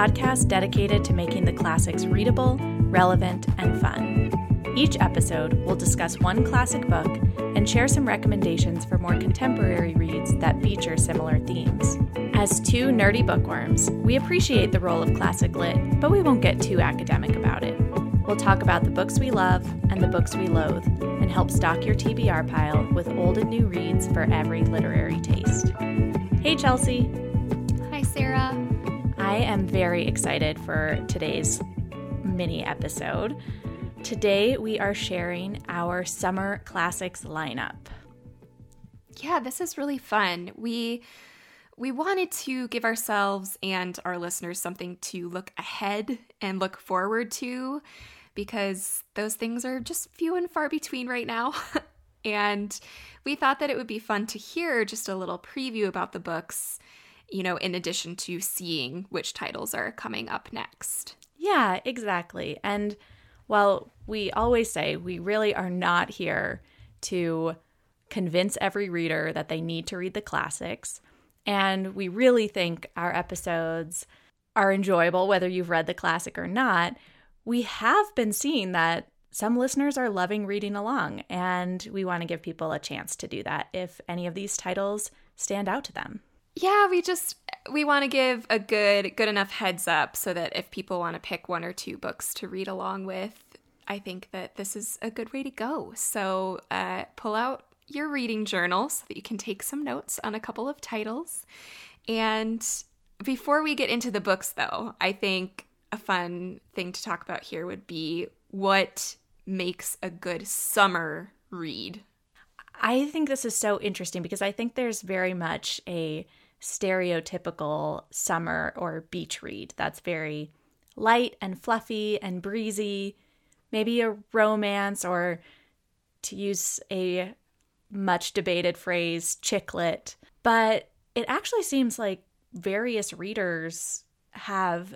podcast dedicated to making the classics readable, relevant, and fun. Each episode will discuss one classic book and share some recommendations for more contemporary reads that feature similar themes. As two nerdy bookworms, we appreciate the role of classic lit, but we won't get too academic about it. We'll talk about the books we love and the books we loathe, and help stock your TBR pile with old and new reads for every literary taste. Hey, Chelsey. I am very excited for today's mini episode. Today, we are sharing our summer classics lineup. Yeah, this is really fun. We we wanted to give ourselves and our listeners something to look ahead and look forward to because those things are just few and far between right now. and we thought that it would be fun to hear just a little preview about the books, you know, in addition to seeing which titles are coming up next. Yeah, exactly. And while we always say we really are not here to convince every reader that they need to read the classics. And we really think our episodes are enjoyable, whether you've read the classic or not. We have been seeing that some listeners are loving reading along, and we want to give people a chance to do that if any of these titles stand out to them. Yeah, we just we want to give a good good enough heads up so that if people want to pick one or two books to read along with, I think that this is a good way to go. So uh, pull out your reading journal so that you can take some notes on a couple of titles. And before we get into the books, though, I think a fun thing to talk about here would be what makes a good summer read. I think this is so interesting because I think there's very much a stereotypical summer or beach read that's very light and fluffy and breezy, maybe a romance or to use a much debated phrase, chick lit. But it actually seems like various readers have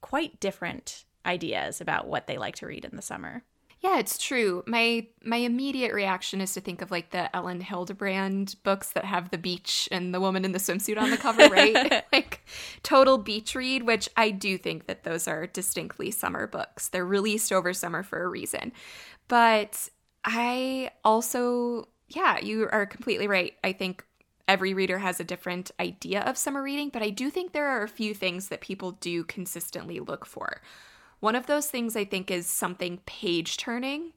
quite different ideas about what they like to read in the summer. Yeah, it's true. My my immediate reaction is to think of like the Elin Hilderbrand books that have the beach and the woman in the swimsuit on the cover, right? like total beach read, which I do think that those are distinctly summer books. They're released over summer for a reason. But I also yeah, you are completely right. I think every reader has a different idea of summer reading, but I do think there are a few things that people do consistently look for. One of those things I think is something page turning.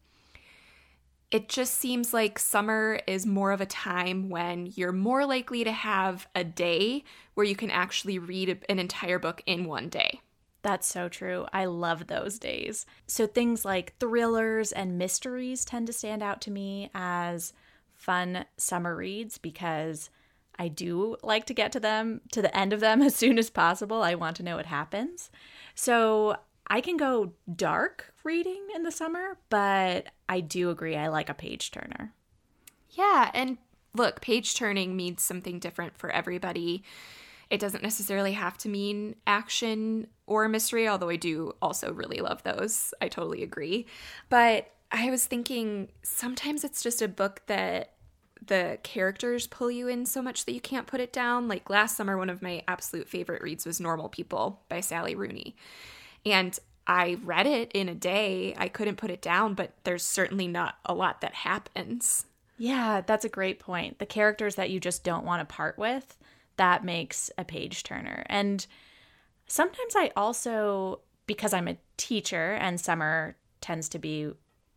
It just seems like summer is more of a time when you're more likely to have a day where you can actually read an entire book in one day. That's so true. I love those days. So things like thrillers and mysteries tend to stand out to me as fun summer reads because I do like to get to them, to the end of them as soon as possible. I want to know what happens. So I can go dark reading in the summer, but I do agree I like a page turner. Yeah, and look, page turning means something different for everybody. It doesn't necessarily have to mean action or mystery, although I do also really love those. I totally agree. But I was thinking sometimes it's just a book that the characters pull you in so much that you can't put it down. Like last summer, one of my absolute favorite reads was Normal People by Sally Rooney. And I read it in a day. I couldn't put it down, but there's certainly not a lot that happens. Yeah, that's a great point. The characters that you just don't want to part with, that makes a page turner. And sometimes I also, because I'm a teacher and summer tends to be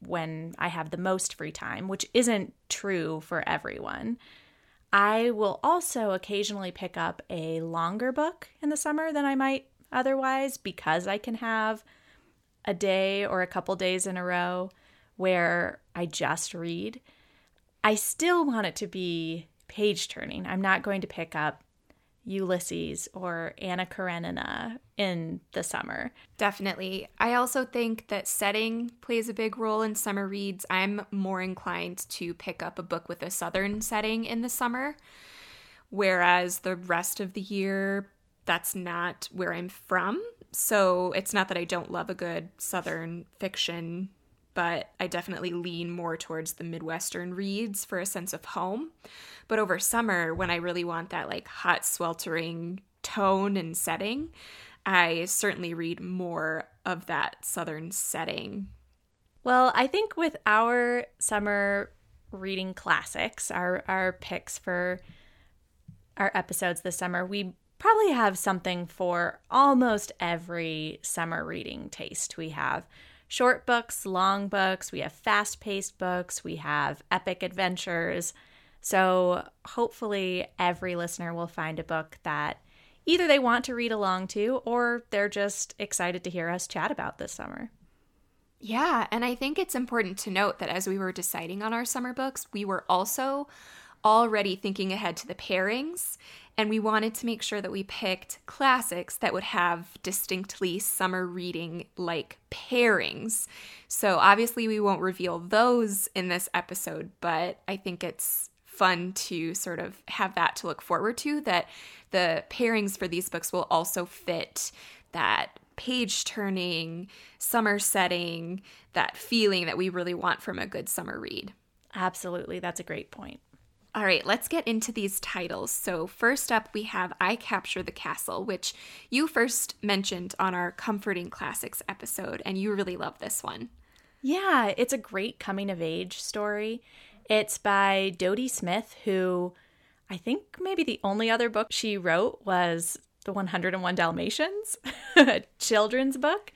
when I have the most free time, which isn't true for everyone. I will also occasionally pick up a longer book in the summer than I might otherwise because I can have a day or a couple days in a row where I just read. I still want it to be page turning. I'm not going to pick up Ulysses or Anna Karenina in the summer. Definitely. I also think that setting plays a big role in summer reads. I'm more inclined to pick up a book with a southern setting in the summer, whereas the rest of the year, that's not where I'm from. So it's not that I don't love a good southern fiction but I definitely lean more towards the Midwestern reads for a sense of home. But over summer, when I really want that like hot, sweltering tone and setting, I certainly read more of that southern setting. Well, I think with our summer reading classics, our our picks for our episodes this summer, we probably have something for almost every summer reading taste. We have short books, long books, we have fast-paced books, we have epic adventures. So, hopefully every listener will find a book that either they want to read along to or they're just excited to hear us chat about this summer. Yeah, and I think it's important to note that as we were deciding on our summer books, we were also already thinking ahead to the pairings, and we wanted to make sure that we picked classics that would have distinctly summer reading like pairings. So obviously, we won't reveal those in this episode, but I think it's fun to sort of have that to look forward to that the pairings for these books will also fit that page turning, summer setting, that feeling that we really want from a good summer read. Absolutely. That's a great point. All right, let's get into these titles. So, first up, we have I Capture the Castle, which you first mentioned on our Comforting Classics episode, and you really love this one. Yeah, it's a great coming of age story. It's by Dodie Smith, who I think maybe the only other book she wrote was The 101 Dalmatians, a children's book.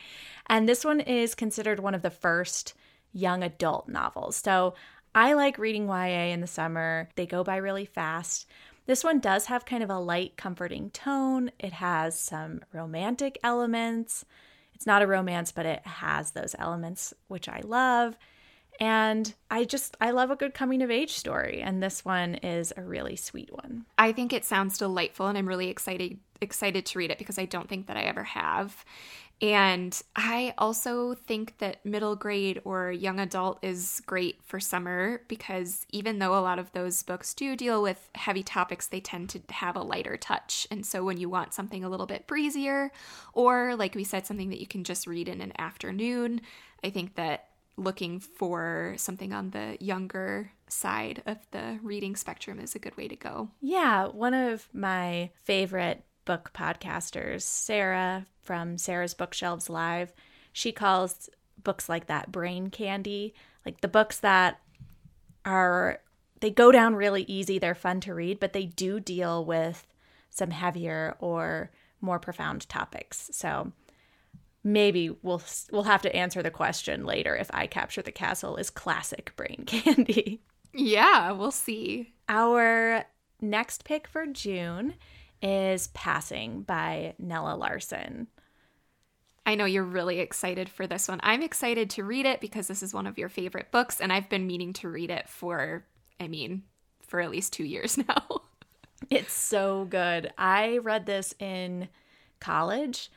And this one is considered one of the first young adult novels. So I like reading YA in the summer, they go by really fast. This one does have kind of a light, comforting tone. It has some romantic elements. It's not a romance, but it has those elements, which I love. And I just, I love a good coming of age story. And this one is a really sweet one. I think it sounds delightful, and I'm really excited excited to read it because I don't think that I ever have. And I also think that middle grade or young adult is great for summer because even though a lot of those books do deal with heavy topics, they tend to have a lighter touch. And so when you want something a little bit breezier, or like we said, something that you can just read in an afternoon, I think that looking for something on the younger side of the reading spectrum is a good way to go. Yeah, one of my favorite book podcasters, Sarah from Sarah's Bookshelves Live, she calls books like that brain candy, like the books that are they go down really easy, they're fun to read, but they do deal with some heavier or more profound topics. So maybe we'll we'll have to answer the question later if I capture the castle is classic brain candy. Yeah, we'll see. Our next pick for June is Passing by Nella Larsen. I know you're really excited for this one. I'm excited to read it because this is one of your favorite books, and I've been meaning to read it for, I mean, for at least two years now. it's so good. I read this in college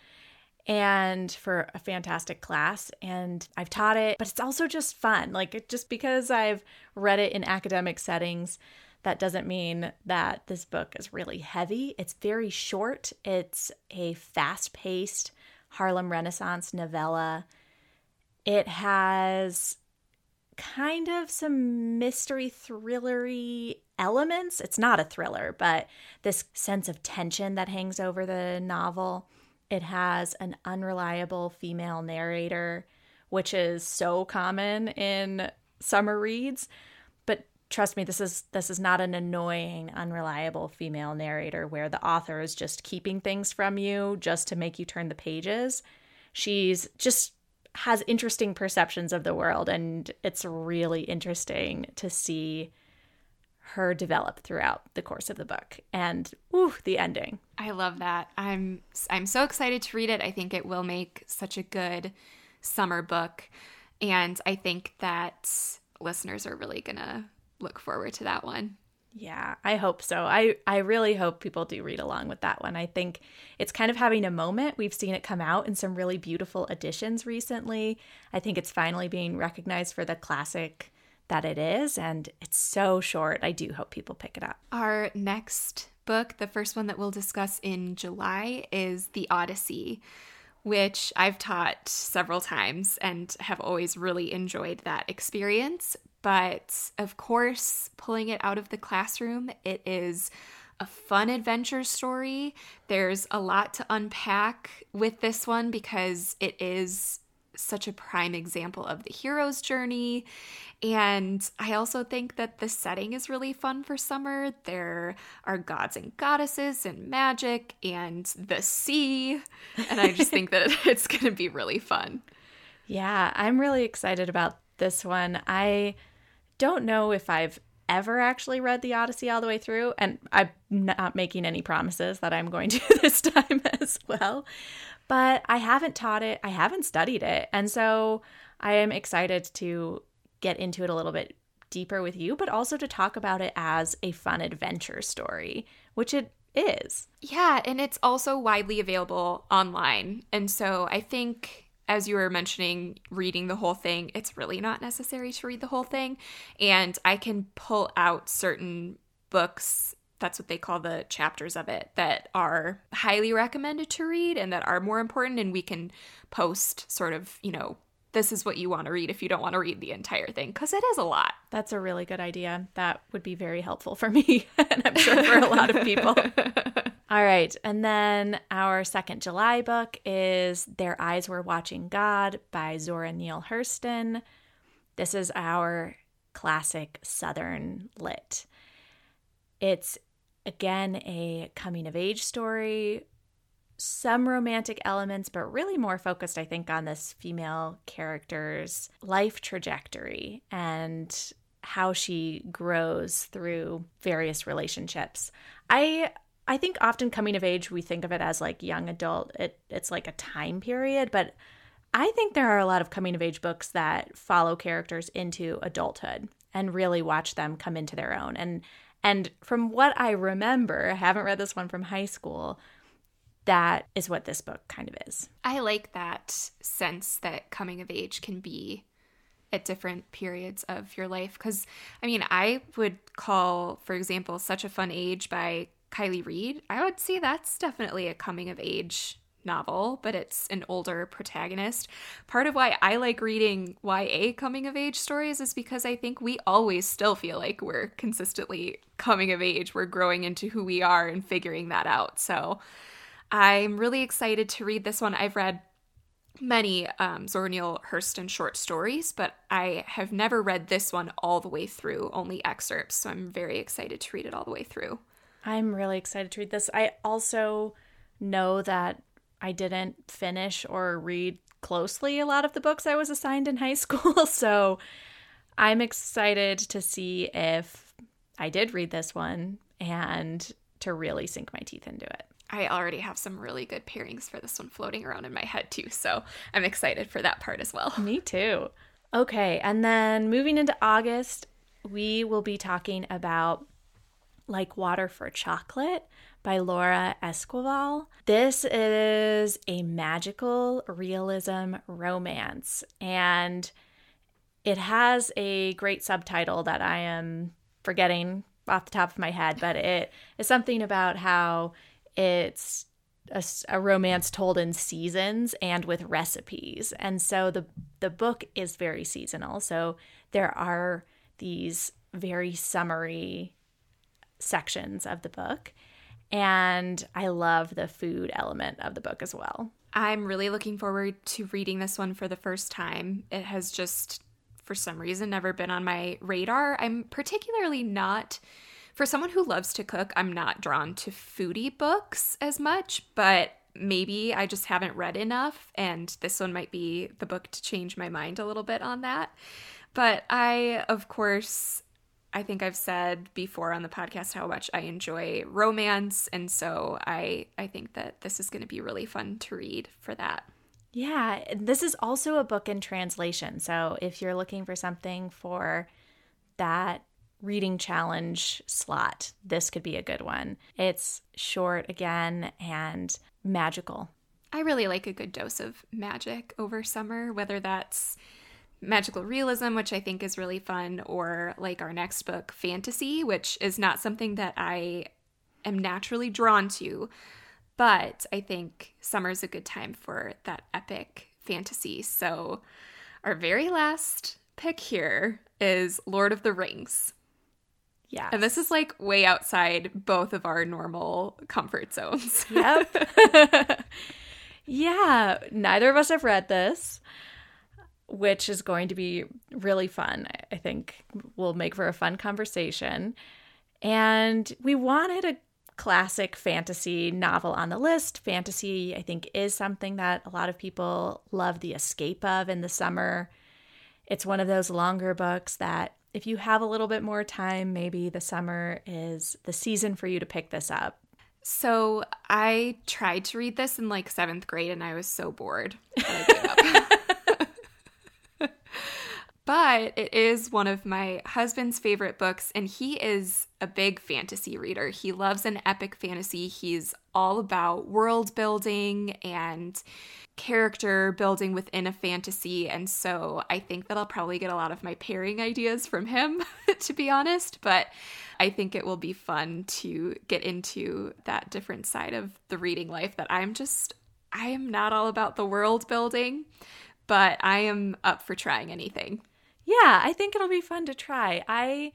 and for a fantastic class and I've taught it but it's also just fun like just because I've read it in academic settings that doesn't mean that this book is really heavy. It's very short. It's a fast paced Harlem Renaissance novella. It has kind of some mystery thrillery elements. It's not a thriller, but this sense of tension that hangs over the novel. It has an unreliable female narrator, which is so common in summer reads trust me this is this is not an annoying unreliable female narrator where the author is just keeping things from you just to make you turn the pages. She's just has interesting perceptions of the world and it's really interesting to see her develop throughout the course of the book. And the ending. I love that. I'm i'm so excited to read it. I think it will make such a good summer book. And i think that listeners are really gonna look forward to that one. Yeah, I hope so. I I really hope people do read along with that one. I think it's kind of having a moment. We've seen it come out in some really beautiful editions recently. I think it's finally being recognized for the classic that it is and it's so short. I do hope people pick it up. Our next book, the first one that we'll discuss in July is The Odyssey, which I've taught several times and have always really enjoyed that experience. But of course, pulling it out of the classroom, it is a fun adventure story. There's a lot to unpack with this one because it is such a prime example of the hero's journey. And I also think that the setting is really fun for summer. There are gods and goddesses and magic and the sea. And I just think that it's going to be really fun. Yeah, I'm really excited about this one. I don't know if I've ever actually read the Odyssey all the way through, and I'm not making any promises that I'm going to this time as well. But I haven't taught it, I haven't studied it, and so I am excited to get into it a little bit deeper with you, but also to talk about it as a fun adventure story, which it is. Yeah, and it's also widely available online. And so I think as you were mentioning, reading the whole thing, it's really not necessary to read the whole thing. And I can pull out certain books, that's what they call the chapters of it, that are highly recommended to read and that are more important. And we can post sort of, you know, this is what you want to read if you don't want to read the entire thing, because it is a lot. That's a really good idea. That would be very helpful for me, and I'm sure for a lot of people. All right. And then our second July book is Their Eyes Were Watching God by Zora Neale Hurston. This is our classic Southern lit. It's again a coming of age story, some romantic elements, but really more focused, I think, on this female character's life trajectory and how she grows through various relationships. I I think often coming of age we think of it as like young adult. It it's like a time period, but I think there are a lot of coming of age books that follow characters into adulthood and really watch them come into their own. And and from what I remember, I haven't read this one from high school, that is what this book kind of is. I like that sense that coming of age can be at different periods of your life because I mean, I would call, for example, Such a Fun Age by Kiley Reid, I would say that's definitely a coming of age novel, but it's an older protagonist. Part of why I like reading YA coming of age stories is because I think we always still feel like we're consistently coming of age. We're growing into who we are and figuring that out. So I'm really excited to read this one. I've read many um, Zora Neale Hurston short stories, but I have never read this one all the way through, only excerpts. So I'm very excited to read it all the way through. I'm really excited to read this. I also know that I didn't finish or read closely a lot of the books I was assigned in high school. So I'm excited to see if I did read this one and to really sink my teeth into it. I already have some really good pairings for this one floating around in my head too. So I'm excited for that part as well. Me too. Okay, and then moving into August, we will be talking about like Water for Chocolate by Laura Esquivel. This is a magical realism romance, and it has a great subtitle that I am forgetting off the top of my head, but it is something about how it's a, a, romance told in seasons and with recipes. And so the the book is very seasonal. So there are these very summery sections of the book. And I love the food element of the book as well. I'm really looking forward to reading this one for the first time. It has just, for some reason, never been on my radar. I'm particularly not, for someone who loves to cook, I'm not drawn to foodie books as much, but maybe I just haven't read enough. And this one might be the book to change my mind a little bit on that. But I, of course, I think I've said before on the podcast how much I enjoy romance and so I I think that this is going to be really fun to read for that. Yeah, this is also a book in translation. So if you're looking for something for that reading challenge slot, this could be a good one. It's short again and magical. I really like a good dose of magic over summer, whether that's magical realism, which I think is really fun, or like our next book, fantasy, which is not something that I am naturally drawn to. But I think summer is a good time for that epic fantasy. So, our very last pick here is Lord of the Rings. Yeah. And this is like way outside both of our normal comfort zones. Yep. yeah. Neither of us have read this, which is going to be really fun. I think will make for a fun conversation. And we wanted a classic fantasy novel on the list. Fantasy, I think, is something that a lot of people love the escape of in the summer. It's one of those longer books that if you have a little bit more time, maybe the summer is the season for you to pick this up. So I tried to read this in like seventh grade and I was so bored that I gave up. But it is one of my husband's favorite books, and he is a big fantasy reader. He loves an epic fantasy. He's all about world building and character building within a fantasy. And so I think that I'll probably get a lot of my pairing ideas from him, to be honest. But I think it will be fun to get into that different side of the reading life that I'm just, I am not all about the world building, but I am up for trying anything. Yeah, I think it'll be fun to try. I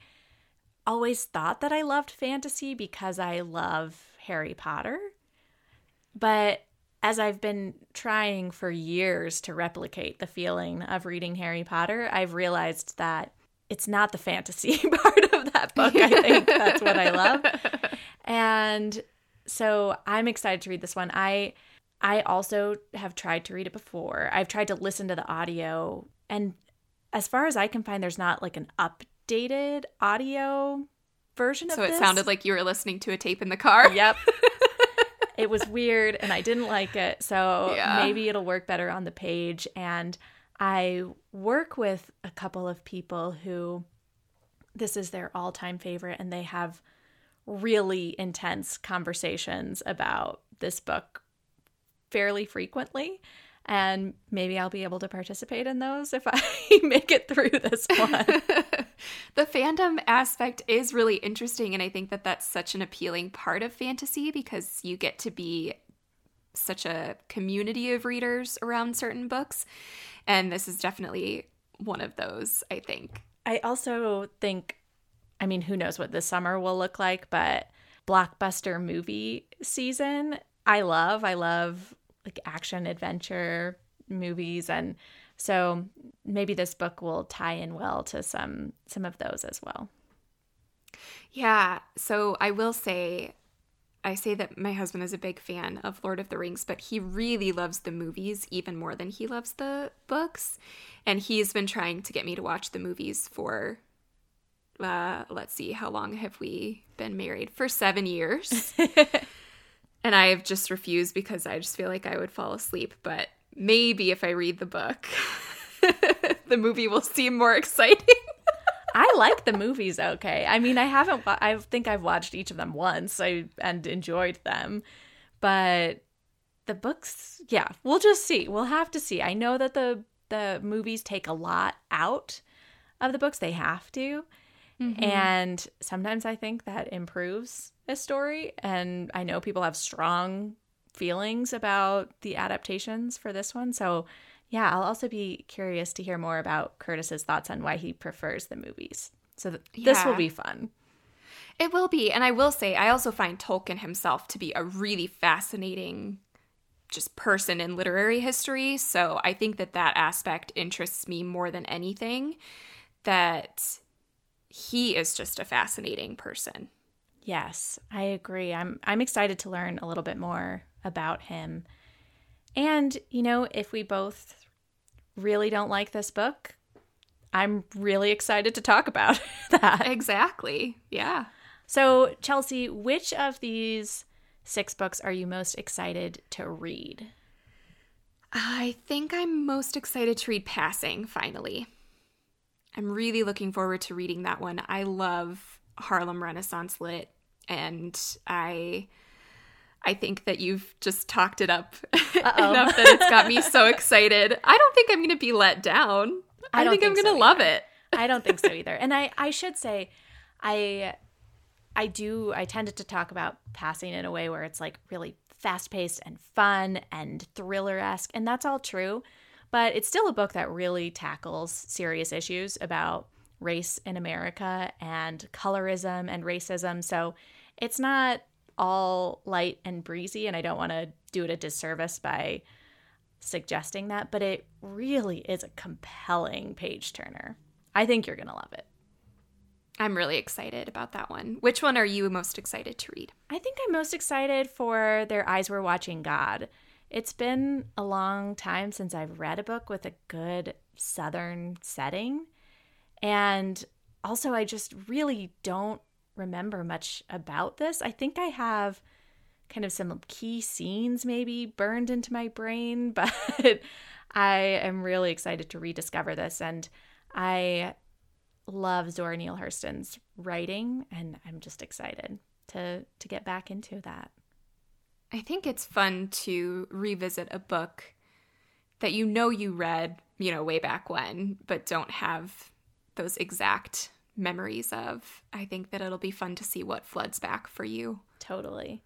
always thought that I loved fantasy because I love Harry Potter. But as I've been trying for years to replicate the feeling of reading Harry Potter, I've realized that it's not the fantasy part of that book. I think that's what I love. And so I'm excited to read this one. I I also have tried to read it before. I've tried to listen to the audio and as far as I can find there's not like an updated audio version so of it this. sounded like you were listening to a tape in the car. Yep. it was weird and I didn't like it. So Yeah. maybe it'll work better on the page. And I work with a couple of people who this is their all time favorite and they have really intense conversations about this book fairly frequently. And maybe I'll be able to participate in those if I make it through this one. the fandom aspect is really interesting and i think that that's such an appealing part of fantasy because you get to be such a community of readers around certain books and this is definitely one of those i think I also think, I mean, who knows what this summer will look like, but blockbuster movie season, I love. I love like action adventure movies. And so maybe this book will tie in well to some some of those as well. yeah so i will say i say that my husband is a big fan of lord of the rings but he really loves the movies even more than he loves the books and he's been trying to get me to watch the movies for uh let's see how long have we been married for 7 years and I have just refused because I just feel like I would fall asleep. But maybe if I read the book, the movie will seem more exciting. I like the movies okay. I mean, I haven't I think I've watched each of them once I, and enjoyed them. But the books, yeah, we'll just see. We'll have to see. I know that the the movies take a lot out of the books. They have to. Mm-hmm. And sometimes I think that improves a story. And I know people have strong feelings about the adaptations for this one. So, yeah, I'll also be curious to hear more about Curtis's thoughts on why he prefers the movies. So, th- this will be fun. It will be. And I will say, I also find Tolkien himself to be a really fascinating just person in literary history. So I think that that aspect interests me more than anything. That he is just a fascinating person. Yes, I agree. I'm I'm excited to learn a little bit more about him. And, you know, if we both really don't like this book, I'm really excited to talk about that. Exactly. Yeah. So, Chelsey, which of these six books are you most excited to read? I think I'm most excited to read Passing finally. I'm really looking forward to reading that one. I love Harlem Renaissance lit and I I think that you've just talked it up enough that it's got me so excited. I don't think I'm going to be let down. I, I don't think, I'm think going to love it. I don't think so either. And I, I should say, I, I do. I tended to talk about passing in a way where it's like really fast paced and fun and thriller esque, and that's all true. But it's still a book that really tackles serious issues about race in America and colorism and racism. So it's not all light and breezy, and I don't want to do it a disservice by suggesting that, but it really is a compelling page turner. I think you're going to love it. I'm really excited about that one. Which one are you most excited to read? I think I'm most excited for Their Eyes Were Watching God. It's been a long time since I've read a book with a good Southern setting. And also, I just really don't remember much about this. I think I have kind of some key scenes maybe burned into my brain, but I am really excited to rediscover this. And I love Zora Neale Hurston's writing, and I'm just excited to to get back into that. I think it's fun to revisit a book that you know you read, you know, way back when, but don't have those exact memories of. I think that it'll be fun to see what floods back for you. Totally.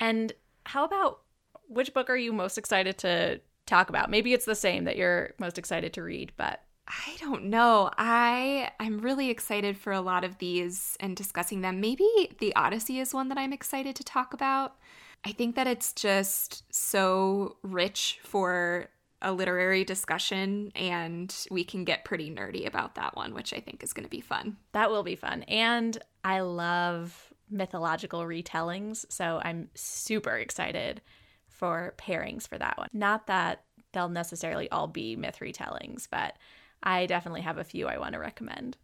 And how about which book are you most excited to talk about? Maybe it's the same that you're most excited to read, but I don't know. I I'm really excited for a lot of these and discussing them. Maybe The Odyssey is one that I'm excited to talk about. I think that it's just so rich for a literary discussion and we can get pretty nerdy about that one, which I think is going to be fun. That will be fun. And I love mythological retellings, so I'm super excited for pairings for that one. Not that they'll necessarily all be myth retellings, but I definitely have a few I want to recommend.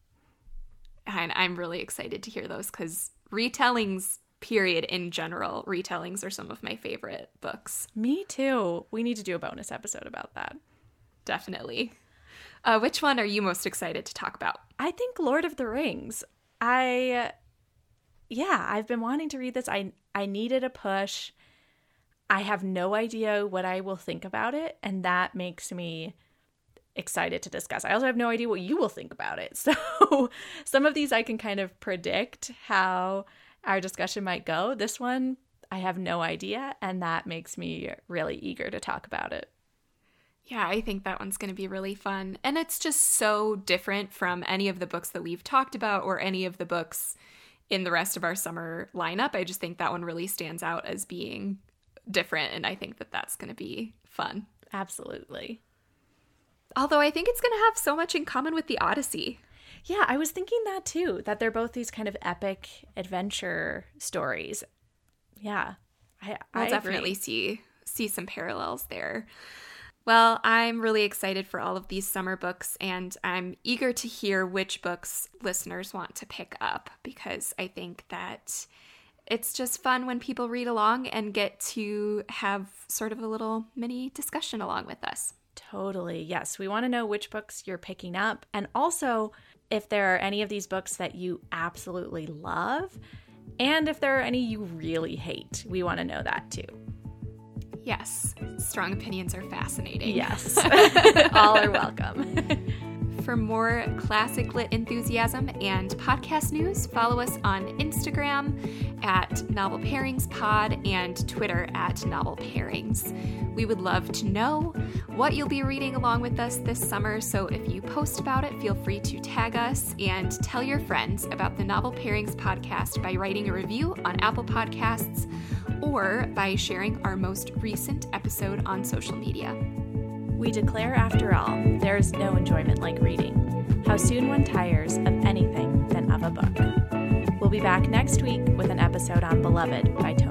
And I'm really excited to hear those because retellings, period, in general, retellings are some of my favorite books. Me too. We need to do a bonus episode about that. Definitely. Uh, which one are you most excited to talk about? I think Lord of the Rings. I, yeah, I've been wanting to read this. I I needed a push. I have no idea what I will think about it, and that makes me excited to discuss. I also have no idea what you will think about it. So some of these I can kind of predict how our discussion might go. This one, I have no idea, and that makes me really eager to talk about it. Yeah, I think that one's going to be really fun. And it's just so different from any of the books that we've talked about or any of the books in the rest of our summer lineup. I just think that one really stands out as being different, and I think that that's going to be fun. Absolutely. Although I think it's going to have so much in common with the Odyssey. Yeah, I was thinking that too, that they're both these kind of epic adventure stories. Yeah. I, I'll I definitely see see some parallels there. Well, I'm really excited for all of these summer books, and I'm eager to hear which books listeners want to pick up because I think that it's just fun when people read along and get to have sort of a little mini discussion along with us. Totally. Yes. We want to know which books you're picking up and also if there are any of these books that you absolutely love and if there are any you really hate. We want to know that too. Yes. Strong opinions are fascinating. Yes. All are welcome. For more classic lit enthusiasm and podcast news, follow us on Instagram at Novel Pairings Pod and Twitter at Novel Pairings. We would love to know what you'll be reading along with us this summer, so if you post about it, feel free to tag us and tell your friends about the Novel Pairings podcast by writing a review on Apple Podcasts or by sharing our most recent episode on social media. We declare, after all, there is no enjoyment like reading. How soon one tires of anything than of a book. We'll be back next week with an episode on Beloved by Toni